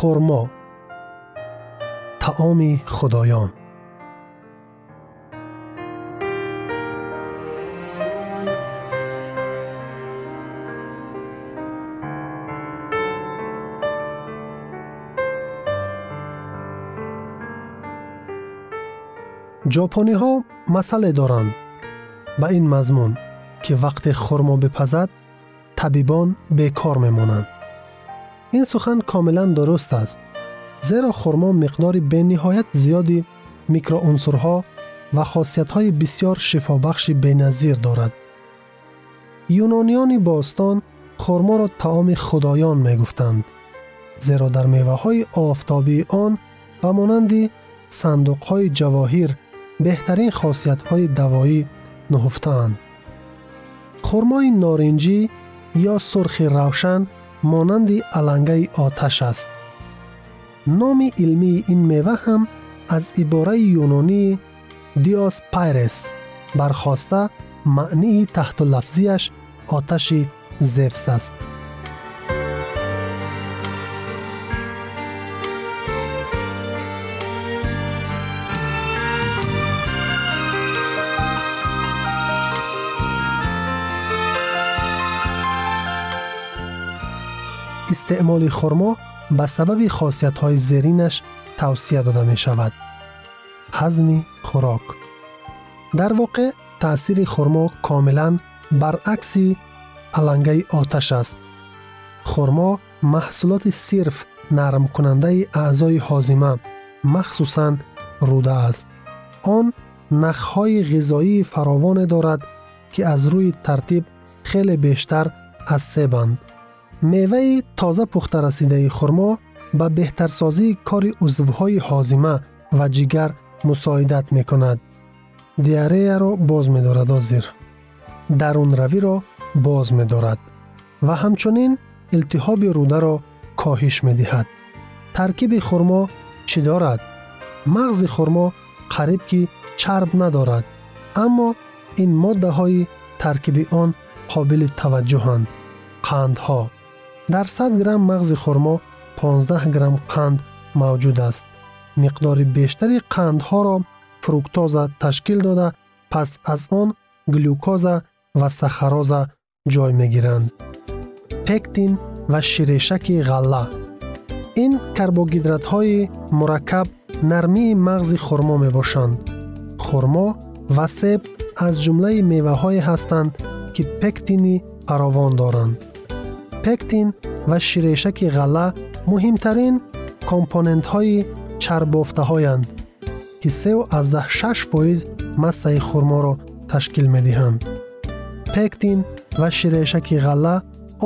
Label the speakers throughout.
Speaker 1: خرما تعام خدایان. ژاپنی ها مسئله دارند به این مضمون که وقت خرما بپزد طبیبان بیکار میمانند این سخن کاملا درست است زیرا خرما مقدار به نهایت زیادی میکروعنصرها و خاصیت‌های بسیار شفابخش بینظیر دارد. یونانیان باستان خرما را طعام خدایان می گفتند. زیرا در میوه های آفتابی آن و مانند صندوق های جواهیر بهترین خاصیت های دوایی نهفتند. خرمای نارنجی یا سرخ روشن مانند علنگه آتش است. نام علمی این میوه هم از عباره یونانی دیاس پایرس برخواسته معنی تحت لفظیش آتش استعمال خرما به سبب خاصیت های زیرینش توصیه داده می شود. هضم خوراک در واقع تأثیر خرما کاملا برعکس علنگه آتش است. خرما محصولات صرف نرم کننده اعضای حازمه مخصوصا روده است. آن نخهای غذایی فراوان دارد که از روی ترتیب خیلی بیشتر از سبند. میوه меваи тоза пухта расидаи хурмо ба беҳтарсозии кори узвҳои ҳозима ва ҷигар мусоидат мекунад. Диареяро боз медорад озир. Дарунравиро боз медорад ва ҳамчунин илтиҳоби рӯдаро коҳиш медиҳад. Таркиби хурмо чӣ дорад? Мағзи хурмо қариб ки чарб надорад аммо ин моддаҳои таркиби он қобили таваҷҷӯҳанд. Қандҳо дар 100 грамм мағзи хурмо 15 грамм қанд мавҷуд аст. миқдори бештари қандҳоро фруктоза ташкил дода пас аз он глюкоза ва сахароза ҷой мегиранд. пектин ва ширешаки ғалла. ин карбогидратҳои мураккаб нармии мағзи хурмо мебошанд. хурмо ва себ аз ҷумлаи меваҳое ҳастанд ки пектини фаровон доранд пектин ва ширешаки ғалла муҳимтарин компонентҳои чарбофтаҳоянд ки 36 фоиз массаи хурморо ташкил медиҳанд. Пектин ва ширешаки ғалла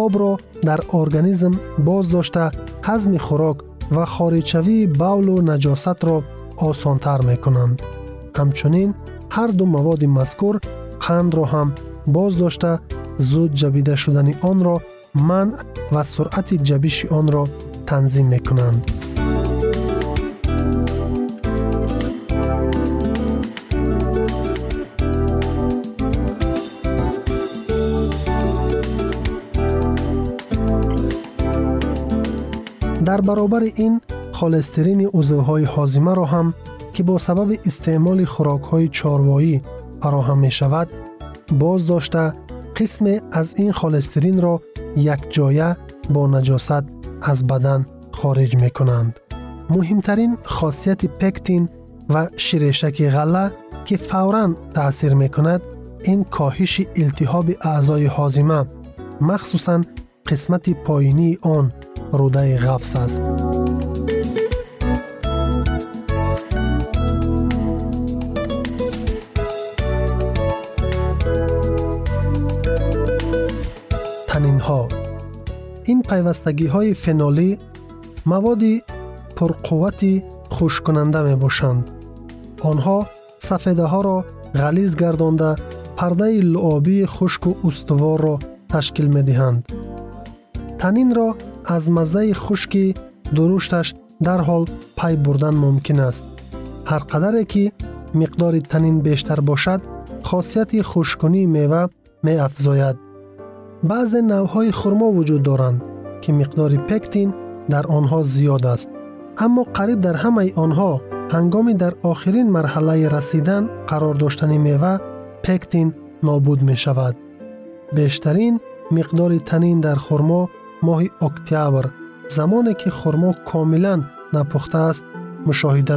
Speaker 1: обро дар организм боз дошта ҳазми хӯрок ва хориҷшавии бавлу наҷосатро осонтар мекунанд. Ҳамчунин ҳар ду маводи мазкур қандро ҳам боз дошта зуд ҷабида шудани онро من و سرعت جبیش آن را تنظیم می کنند. در برابر این خالسترین عضوهای حازمه را هم که با سبب استعمال خوراک های چاروایی فراهم می شود باز داشته قسم از این خالسترین را یک جایه با نجاست از بدن خارج می کنند. مهمترین خاصیت پکتین و شیرشک غله که فورا تأثیر می کند این کاهش التهاب اعضای حازمه مخصوصا قسمت پایینی آن روده غفص است. ин пайвастагиҳои фенолӣ маводи пурқуввати хушккунанда мебошанд. Онҳо сафедаҳоро ғализ гардонда пардаи луобии хушку устуворро ташкил медиҳанд. Танинро аз маззаи хушки дурушташ дарҳол пай бурдан мумкин аст. Ҳар қадаре ки миқдори танин бештар бошад хосияти хушкунии мева меафзояд. می. بعض نوهای خرما وجود دارند که مقدار پکتین در آنها زیاد است اما قریب در همه آنها هنگامی در آخرین مرحله رسیدن قرار داشتن میوه پکتین نابود می شود بیشترین مقدار تنین در خرما ماه اکتبر زمانی که خرما کاملا نپخته است مشاهده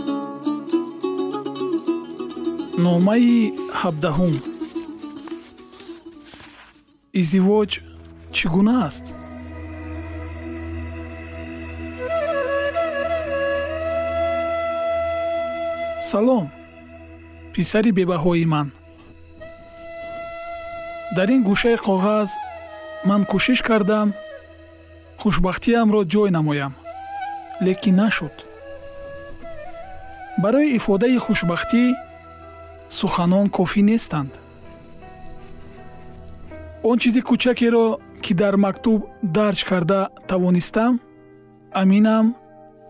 Speaker 2: номаи ҳабдаҳум. Издивоҷ чӣ гуна аст? Салом писари бебаҳои ман. Дар ин гӯшаи коғаз ман кӯшиш кардам хушбахтиамро ҷой намоям лекин нашуд. Барои ифодаи хушбахтӣ суханон кофӣ нестанд. Он чизи кӯчакеро ки дар мактуб дарҷ карда тавонистам аминам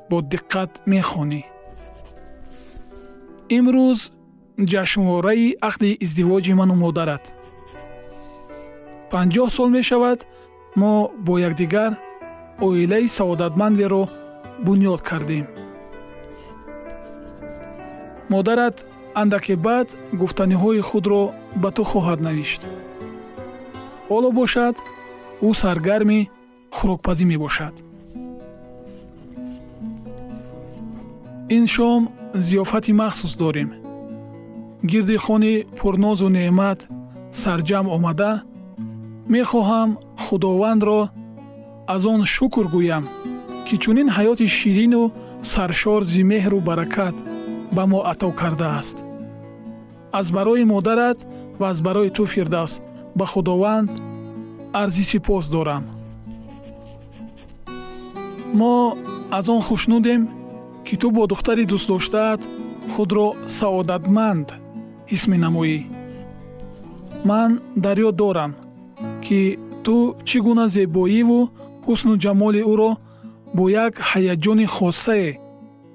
Speaker 2: бо диққат мехонӣ. Имрӯз ҷашнвораи ақди издивоҷи ману модарат. Панҷоҳ сол мешавад мо бо якдигар оилаи саодатмандеро бунёд кардем. Модарат андаке баъд гуфтаниҳои худро ба ту хоҳад навишт. Ҳоло бошад ӯ саргарми хӯрокпазӣ мебошад. Ин шом зиёфати махсус дорем. Гирди хони пурнозу неъмат сарҷамъ омада мехоҳам худовандро аз он шукр гӯям ки чунин ҳаёти ширину саршор зимеҳру баракат ба мо ато кардааст. Аз барои модарат ва аз барои ту фирдавс ба худованд арзи сипос дорам. Мо аз он хушнудем ки ту бо духтари дӯстдоштаат худро саодатманд ҳис менамоӣ ман дар ёд дорам ки ту чӣ гуна зебоиву ҳусну ҷамоли ӯро бо як ҳаяҷони хосае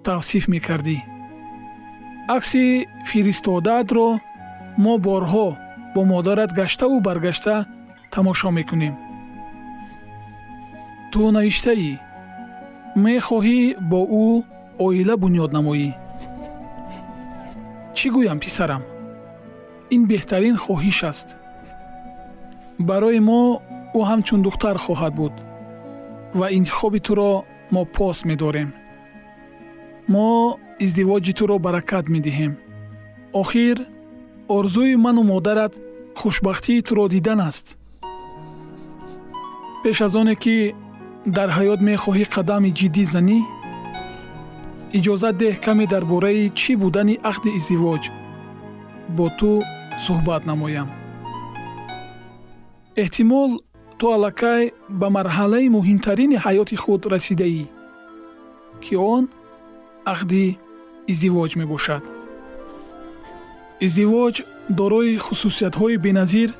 Speaker 2: тавсиф мекардӣ акси фиристодаатро мо борҳо бо модарат гаштаву баргашта тамошо мекунем ту навиштаӣ мехоҳӣ бо ӯ оила бунёд намоӣ чӣ гӯям писарам ин беҳтарин хоҳиш аст барои мо ӯ ҳамчун духтар хоҳад буд ва интихоби туро мо пост медорем мо издивоҷи туро баракат медиҳем. Охир орзуи ману модарат хушбахтии туро дидан аст. Пеш аз оне ки дар ҳаёт мехоҳӣ қадами ҷиддӣ занӣ иҷозат деҳ каме дар бораи чӣ будани ақди издивоҷ. Бо ту суҳбат намоям. Эҳтимол ту аллакай ба марҳалаи муҳимтарини ҳаёти худ расидаӣ ки он ақди издивоҷ мебошад. Издивоҷ дорои хусусиятҳои беназир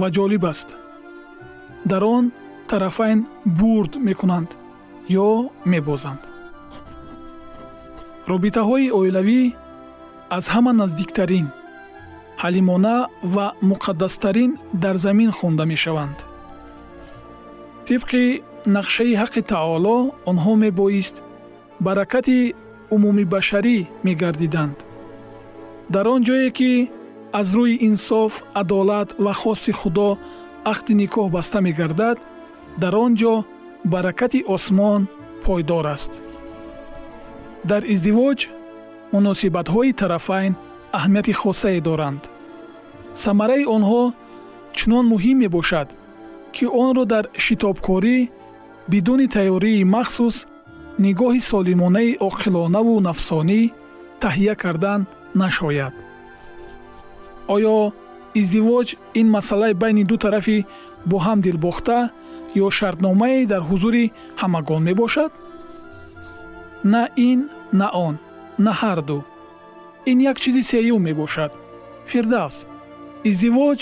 Speaker 2: ва ҷолиб аст. Дар он тарафайн бурд мекунанд ё мебозанд. Робитаҳои оилавӣ аз ҳама наздиктарин ҳалимона ва муқаддастарин дар замин хонда мешаванд. Тибқи нақшаи ҳаққи таоло онҳо мебоист баракати умумибашарӣ мегардиданд. Дар он ҷое ки аз рӯи инсоф адолат ва хости худо ақди никоҳ баста мегардад дар он ҷо баракати осмон пойдор аст. Дар издивоҷ муносибатҳои тарафайн аҳамияти хосае доранд. Самараи онҳо чунон муҳим мебошад ки онро дар шитобкорӣ бидуни тайёрии махсус нигоҳи солимонаи оқилонаву нафсонӣ таҳия кардан нашояд. Оё издивоҷ ин масъалаи байни ду тарафи бо ҳам дилбохта ё шартномае дар ҳузури ҳамагон мебошад? На ин на он на ҳарду ин як чизи сеюм мебошад. Фирдавс издивоҷ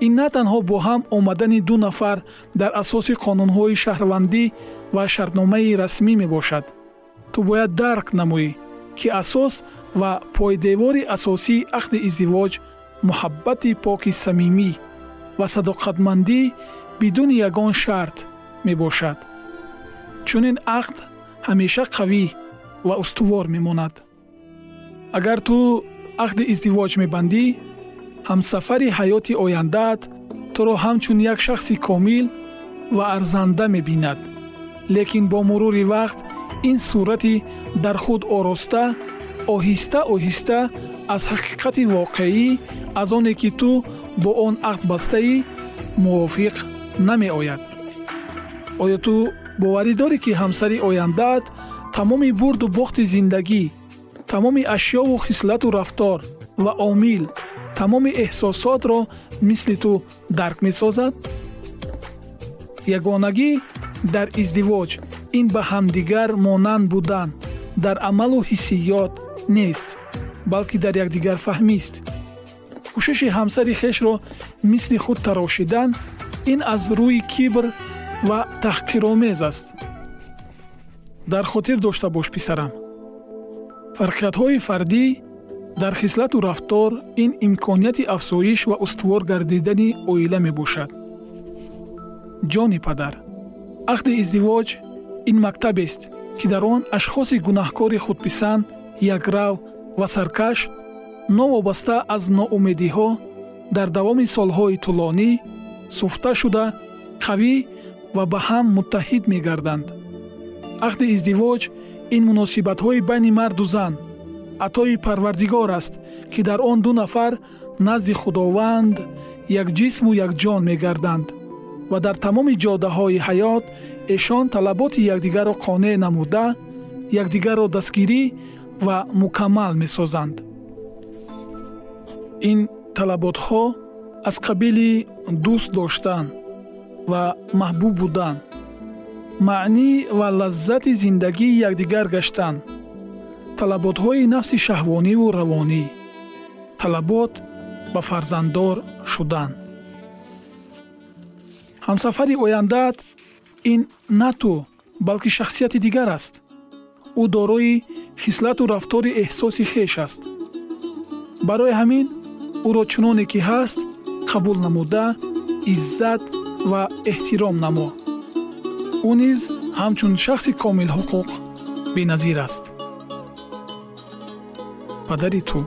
Speaker 2: ин на танҳо бо ҳам омадани ду нафар дар асоси қонунҳои шаҳрвандӣ ва шартномаи расмӣ мебошад. Ту бояд дарк намоӣ ки асос ва пойдевори асосии ақди издивоҷ муҳаббати поки самимӣ ва садоқатмандӣ бидуни ягон шарт мебошад. Чунин ақд ҳамеша қавӣ ва устувор мемонад. Агар ту ақди издивоҷ мебандӣ ҳамсафари ҳаёти ояндаат туро ҳамчун як шахси комил ва арзанда мебинад. Лекин бо мурури вақт ин сурати дар худ ороста оҳиста оҳиста аз ҳақиқати воқеӣ аз оне ки ту бо он ақд бастаӣ мувофиқ намеояд. Оё ту боварӣ дорӣ ки ҳамсари ояндаат тамоми бурду бохти зиндагӣ тамоми ашёву хислату рафтор ва омил тамоми эҳсосотро мисли ту дарк месозад? Ягонагӣ дар издивоҷ ин ба ҳамдигар монанд будан дар амалу ҳиссиёт нест балки дар якдигар фаҳмист. Кӯшиши ҳамсари хешро мисли худ тарошидан ин аз рӯи кибр ва таҳқиромез аст. Дар хотир дошта бош писарам. Фарқиятҳои фардӣ дар хислату рафтор ин имконияти афзоиш ва устувор гардидани оила мебошад. Ҷони падар ақди издивоҷ ин мактабест ки дар он ашхоси гунаҳкори худписанд якрав ва саркаш новобаста аз ноумедиҳо дар давоми солҳои тӯлонӣ суфта шуда қавӣ ва ба ҳам муттаҳид мегарданд. Ақди издивоҷ ин муносибатҳои байни марду зан атои парвардигор аст ки дар он ду нафар назди худованд як ҷисму якҷон мегарданд ва дар тамоми ҷодаҳои ҳаёт эшон талаботи якдигарро қонеъ намуда якдигарро дастгирӣ ва мукаммал месозанд. Ин талаботҳо аз қабили дӯст доштан ва маҳбуб будан. Маънӣ ва лаззати зиндагии якдигар гаштан талаботҳои нафси шаҳвониву равонӣ. Талабот ба фарзанддор шудан. Ҳамсафари ояндаат ин на ту балки шахсияти дигар аст. Ӯ дорои хислату рафтори эҳсоси хеш аст. Барои ҳамин ӯро чуноне ки ҳаст қабул намуда иззат ва эҳтиром намо. Ӯ низ ҳамчун шахси комилҳуқуқ беназир аст падари ту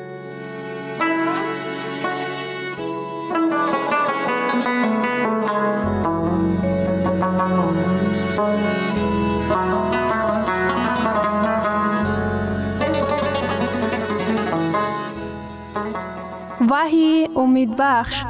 Speaker 3: امید بخش.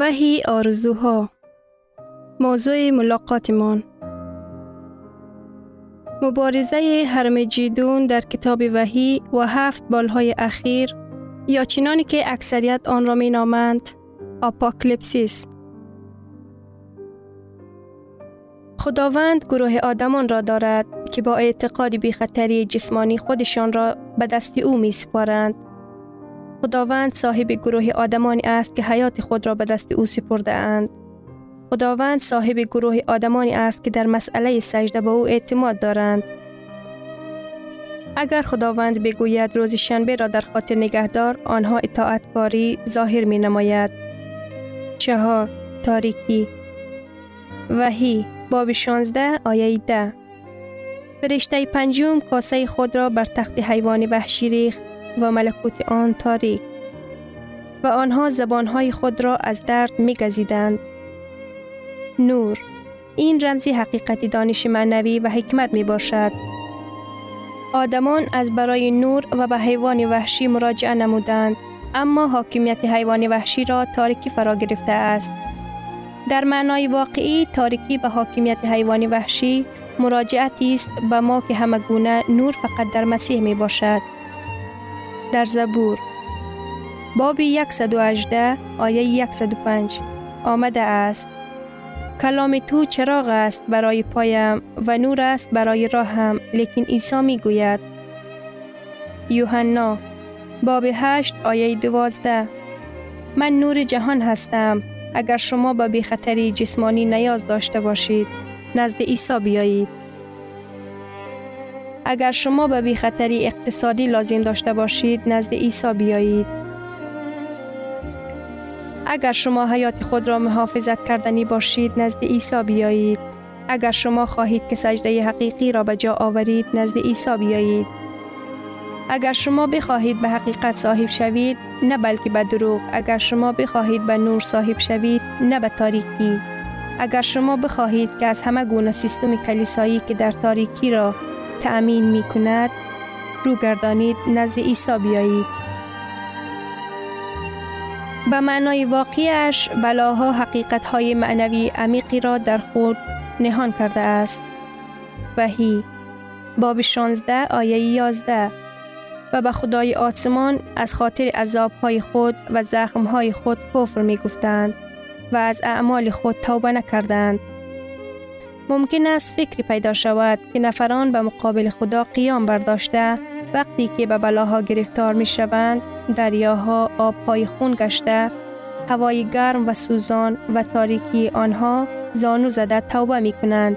Speaker 3: وحی آرزوها. موضوع ملاقاتمان. مبارزه هرمجیدون در کتاب وحی و هفت بالهای اخیر یا چنانی که اکثریت آن را می نامند آپاکلیپسیس خداوند گروه آدمان را دارد که با اعتقاد خطری جسمانی خودشان را به دست او می سپارند خداوند صاحب گروه آدمانی است که حیات خود را به دست او سپرده اند. خداوند صاحب گروه آدمانی است که در مسئله سجده به او اعتماد دارند. اگر خداوند بگوید روز شنبه را در خاطر نگهدار آنها اطاعتکاری ظاهر می نماید. چهار تاریکی وحی باب 16 آیه 10 فرشته پنجم کاسه خود را بر تخت حیوان وحشی ریخت و ملکوت آن تاریک و آنها زبانهای خود را از درد می گزیدند. نور این رمزی حقیقت دانش معنوی و حکمت می باشد. آدمان از برای نور و به حیوان وحشی مراجعه نمودند اما حاکمیت حیوان وحشی را تاریکی فرا گرفته است. در معنای واقعی تاریکی به حاکمیت حیوان وحشی مراجعتی است به ما که همه گونه نور فقط در مسیح می باشد. در زبور باب 118 آیه 105 آمده است کلام تو چراغ است برای پایم و نور است برای راهم لیکن عیسی می گوید یوحنا باب 8 آیه 12 من نور جهان هستم. اگر شما به بیخطری جسمانی نیاز داشته باشید نزد عیسی بیایید. اگر شما به بیخطری اقتصادی لازم داشته باشید نزد عیسی بیایید. اگر شما حیات خود را محافظت کردنی باشید نزد عیسی بیایید. اگر شما خواهید که سجده حقیقی را به جا آورید نزد عیسی بیایید. اگر شما بخواهید به حقیقت صاحب شوید نه بلکه به دروغ. اگر شما بخواهید به نور صاحب شوید نه به تاریکی. اگر شما بخواهید که از همه گونه سیستم کلیسایی که در تاریکی را تأمین می کند رو گردانید نزد عیسی بیایید. به معنای واقعیش بلاها حقیقت های معنوی عمیقی را در خود نهان کرده است وحی باب 16 آیه 11 و به خدای آسمان از خاطر عذاب های خود و زخم های خود کفر می گفتند و از اعمال خود توبه نکردند. ممکن است فکری پیدا شود که نفران به مقابل خدا قیام برداشته وقتی که به بلاها گرفتار می شوند دریاها آبهای خون گشته هوای گرم و سوزان و تاریکی آنها زانو زده توبه می کنند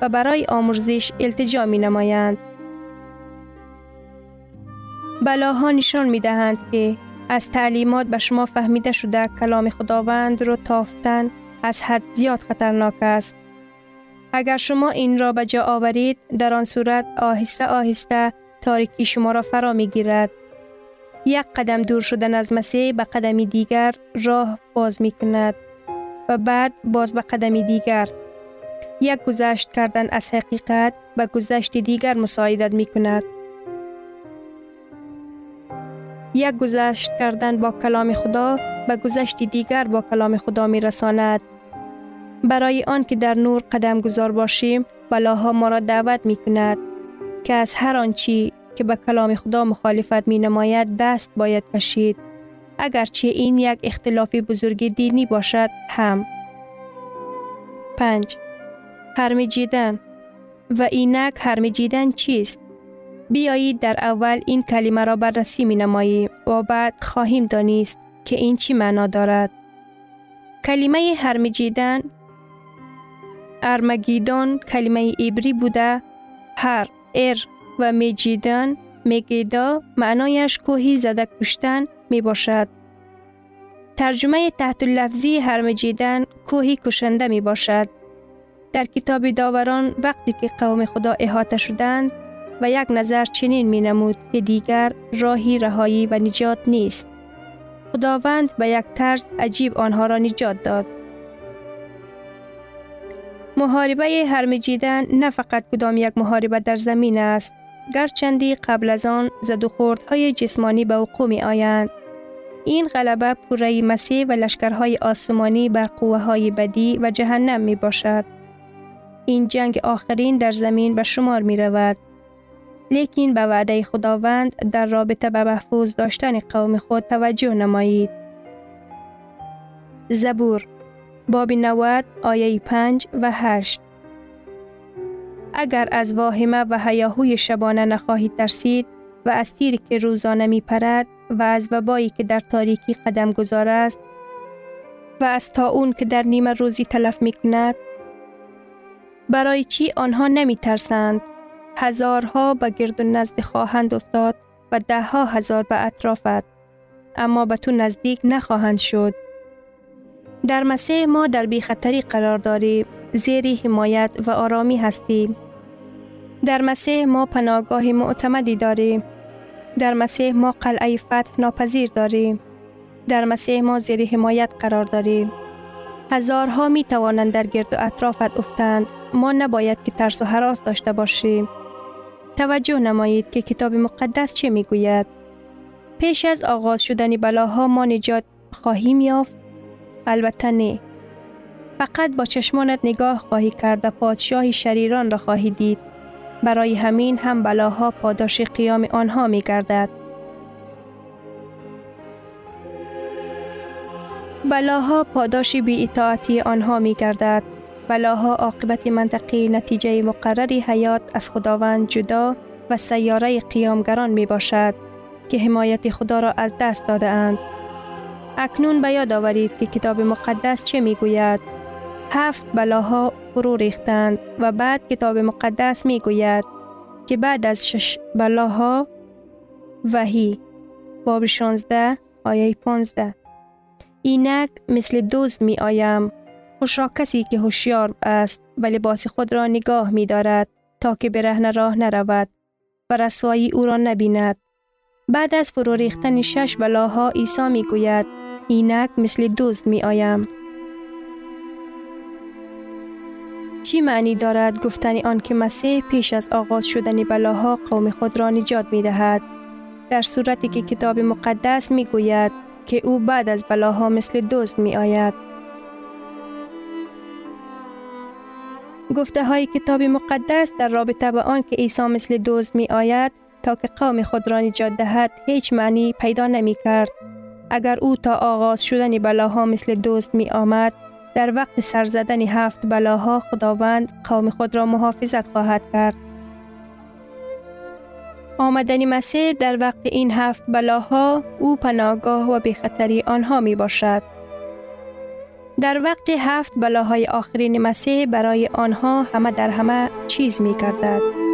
Speaker 3: و برای آمرزش التجا می نمایند. بلاها نشان می دهند که از تعلیمات به شما فهمیده شده کلام خداوند را تافتن از حد زیاد خطرناک است. اگر شما این را به جا آورید در آن صورت آهسته آهسته تاریکی شما را فرا می گیرد. یک قدم دور شدن از مسیح به قدمی دیگر راه باز می کند و بعد باز به قدمی دیگر یک گذشت کردن از حقیقت به گذشت دیگر مساعدت می کند. یک گذشت کردن با کلام خدا به گذشت دیگر با کلام خدا می رساند. برای آن که در نور قدم گذار باشیم بلاها ما را دعوت می کند که از هر آنچی که به کلام خدا مخالفت می نماید دست باید کشید. اگرچه این یک اختلاف بزرگ دینی باشد هم. 5. هرمیجیدن و اینک هرمیجیدن چیست؟ بیایید در اول این کلمه را بررسی می نماییم و بعد خواهیم دانست که این چی معنا دارد. کلمه هرمیجیدن ارمگیدان کلمه ایبری بوده هر ار و میجیدن میگیدا معنایش کوهی زده کشتن می باشد. ترجمه تحت لفظی هرمجیدن کوهی کشنده می باشد. در کتاب داوران وقتی که قوم خدا احاطه شدند و یک نظر چنین می نمود که دیگر راهی رهایی و نجات نیست. خداوند به یک طرز عجیب آنها را نجات داد. محاربه هرمجیدن نه فقط کدام یک محاربه در زمین است گرچندی قبل از آن زد و های جسمانی به وقوع می آیند. این غلبه پوره مسیح و لشکرهای آسمانی بر قوه های بدی و جهنم می باشد. این جنگ آخرین در زمین به شمار می رود. لیکن به وعده خداوند در رابطه به محفوظ داشتن قوم خود توجه نمایید. زبور باب 90 آیه 5 و 8 اگر از واهمه و هیاهوی شبانه نخواهید ترسید و از تیری که روزانه می پرد و از وبایی که در تاریکی قدم گذار است و از تا اون که در نیمه روزی تلف می کند برای چی آنها نمی ترسند هزارها به گرد و نزد خواهند افتاد و ده ها هزار به اطرافت اما به تو نزدیک نخواهند شد. در مسیح ما در بی خطری قرار داریم زیری حمایت و آرامی هستیم در مسیح ما پناهگاه معتمدی داریم در مسیح ما قلعه فتح ناپذیر داریم در مسیح ما زیر حمایت قرار داریم هزارها می توانند در گرد و اطرافت افتند. ما نباید که ترس و حراس داشته باشیم توجه نمایید که کتاب مقدس چه می گوید پیش از آغاز شدن بلاها ما نجات خواهیم یافت. البته نه فقط با چشمانت نگاه خواهی کرد و پادشاه شریران را خواهی دید برای همین هم بلاها پاداش قیام آنها می گردد بلاها پاداش بی اطاعتی آنها می گردد. بلاها عاقبت منطقی نتیجه مقرری حیات از خداوند جدا و سیاره قیامگران می باشد که حمایت خدا را از دست داده اند. اکنون به یاد آورید که کتاب مقدس چه می گوید؟ هفت بلاها فرو ریختند و بعد کتاب مقدس می گوید که بعد از شش بلاها وحی باب 16 آیه 15 اینک مثل دوست می آیم. خوشا کسی که هوشیار است و لباس خود را نگاه می دارد تا که برهن راه نرود و رسوایی او را نبیند. بعد از فرو ریختن شش بلاها عیسی می گوید اینک مثل دوست می آیم. چی معنی دارد گفتن آن که مسیح پیش از آغاز شدن بلاها قوم خود را نجات می دهد؟ در صورتی که کتاب مقدس می گوید که او بعد از بلاها مثل دوست می آید. گفته های کتاب مقدس در رابطه با آن که عیسی مثل دوست می آید تا که قوم خود را نجات دهد هیچ معنی پیدا نمی کرد. اگر او تا آغاز شدن بلاها مثل دوست می آمد در وقت سرزدن هفت بلاها خداوند قوم خود را محافظت خواهد کرد. آمدن مسیح در وقت این هفت بلاها او پناهگاه و بخطری آنها می باشد. در وقت هفت بلاهای آخرین مسیح برای آنها همه در همه چیز می کردد.